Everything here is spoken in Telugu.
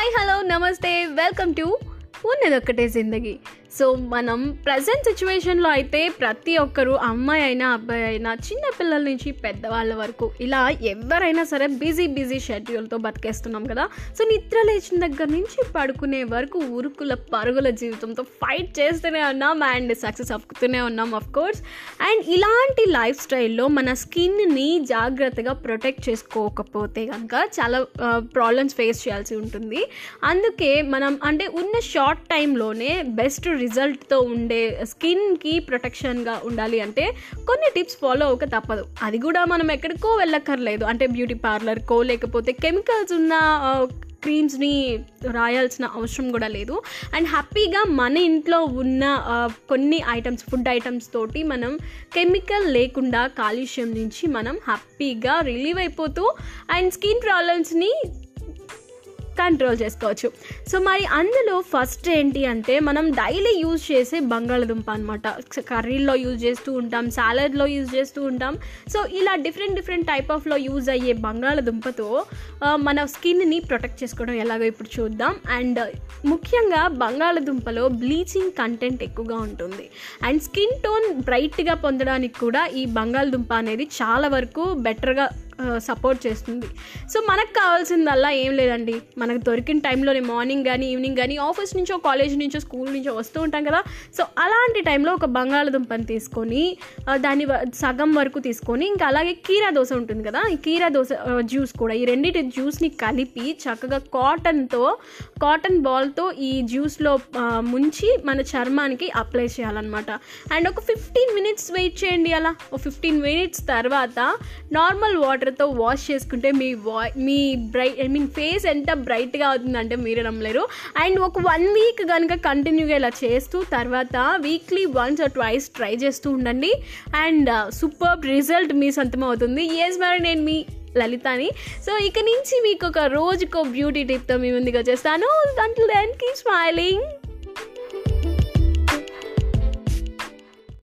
Hi hello namaste welcome to Unnadokkate Zindagi. So మనం ప్రజెంట్ సిచ్యువేషన్లో అయితే ప్రతి ఒక్కరు అమ్మాయి అయినా అబ్బాయి అయినా చిన్నపిల్లల నుంచి పెద్దవాళ్ళ వరకు ఇలా ఎవరైనా సరే బిజీ బిజీ షెడ్యూల్తో బతికేస్తున్నాం కదా. సో నిద్ర లేచిన దగ్గర నుంచి పడుకునే వరకు ఉరుకుల పరుగుల జీవితంతో ఫైట్ చేస్తూనే ఉన్నాం అండ్ సక్సెస్ అవ్వుతూనే ఉన్నాం అఫ్ కోర్స్ అండ్ ఇలాంటి లైఫ్ స్టైల్లో మన స్కిన్ని జాగ్రత్తగా ప్రొటెక్ట్ చేసుకోకపోతే కనుక చాలా ప్రాబ్లమ్స్ ఫేస్ చేయాల్సి ఉంటుంది. అందుకే మనం అంటే ఉన్న షార్ట్ టైంలోనే బెస్ట్ రిజల్ట్తో ఉండే స్కిన్కి ప్రొటెక్షన్గా ఉండాలి అంటే కొన్ని టిప్స్ ఫాలో అవ్వక తప్పదు. అది కూడా మనం ఎక్కడికో వెళ్ళక్కర్లేదు. అంటే బ్యూటీ పార్లర్కో లేకపోతే కెమికల్స్ ఉన్న క్రీమ్స్ని రాయాల్సిన అవసరం కూడా లేదు. అండ్ హ్యాపీగా మన ఇంట్లో ఉన్న కొన్ని ఐటమ్స్ ఫుడ్ ఐటమ్స్ తోటి మనం కెమికల్ లేకుండా కాలుష్యం నుంచి మనం హ్యాపీగా రిలీవ్ అయిపోతూ అండ్ స్కిన్ ప్రాబ్లమ్స్ని కంట్రోల్ చేసుకోవచ్చు. సో మరి అందులో ఫస్ట్ ఏంటి అంటే మనం డైలీ యూజ్ చేసే బంగాళదుంప అనమాట కర్రీల్లో యూజ్ చేస్తూ ఉంటాం సాలడ్లో యూజ్ చేస్తూ ఉంటాం. సో ఇలా డిఫరెంట్ డిఫరెంట్ టైప్ ఆఫ్లో యూజ్ అయ్యే బంగాళదుంపతో మన స్కిన్ని ప్రొటెక్ట్ చేసుకోవడం ఎలాగో ఇప్పుడు చూద్దాం. అండ్ ముఖ్యంగా బంగాళదుంపలో బ్లీచింగ్ కంటెంట్ ఎక్కువగా ఉంటుంది. అండ్ స్కిన్ టోన్ బ్రైట్గా పొందడానికి కూడా ఈ బంగాళదుంప అనేది చాలా వరకు బెటర్గా సపోర్ట్ చేస్తుంది. సో మనకు కావాల్సిందల్లా ఏం లేదండి. మనకు దొరికిన టైంలోనే మార్నింగ్ కానీ ఈవినింగ్ కానీ ఆఫీస్ నుంచో కాలేజ్ నుంచో స్కూల్ నుంచో వస్తూ ఉంటాం కదా. సో అలాంటి టైంలో ఒక బంగాళదుంపని తీసుకొని దాని వ- సగం వరకు తీసుకొని ఇంకా అలాగే కీరా దోశ ఉంటుంది కదా. ఈ కీరా దోశ జ్యూస్ కూడా ఈ రెండింటి జ్యూస్ని కలిపి చక్కగా కాటన్తో కాటన్ బాల్తో ఈ జ్యూస్లో ముంచి మన చర్మానికి అప్లై చేయాలన్నమాట. అండ్ ఒక ఫిఫ్టీన్ మినిట్స్ వెయిట్ చేయండి అలా. ఒక ఫిఫ్టీన్ మినిట్స్ తర్వాత నార్మల్ వాటర్ వాటర్తో వాష్ చేసుకుంటే మీ వా మీ బ్రైట్ ఐ మీన్ ఫేస్ ఎంత బ్రైట్గా అవుతుందంటే మీరే నమ్మలేరు. అండ్ ఒక వన్ వీక్ కనుక కంటిన్యూగా ఇలా చేస్తూ తర్వాత weekly once or twice try చేస్తూ ఉండండి. అండ్ సూపర్ రిజల్ట్ మీ సొంతం అవుతుంది. ఎస్ మరి నేను మీ లలితాని. సో ఇక నుంచి మీకు ఒక రోజుకో బ్యూటీ టిప్తో మీ ముందుకు వచ్చేస్తాను. దాంట్లో దెన్ కీప్ స్మైలింగ్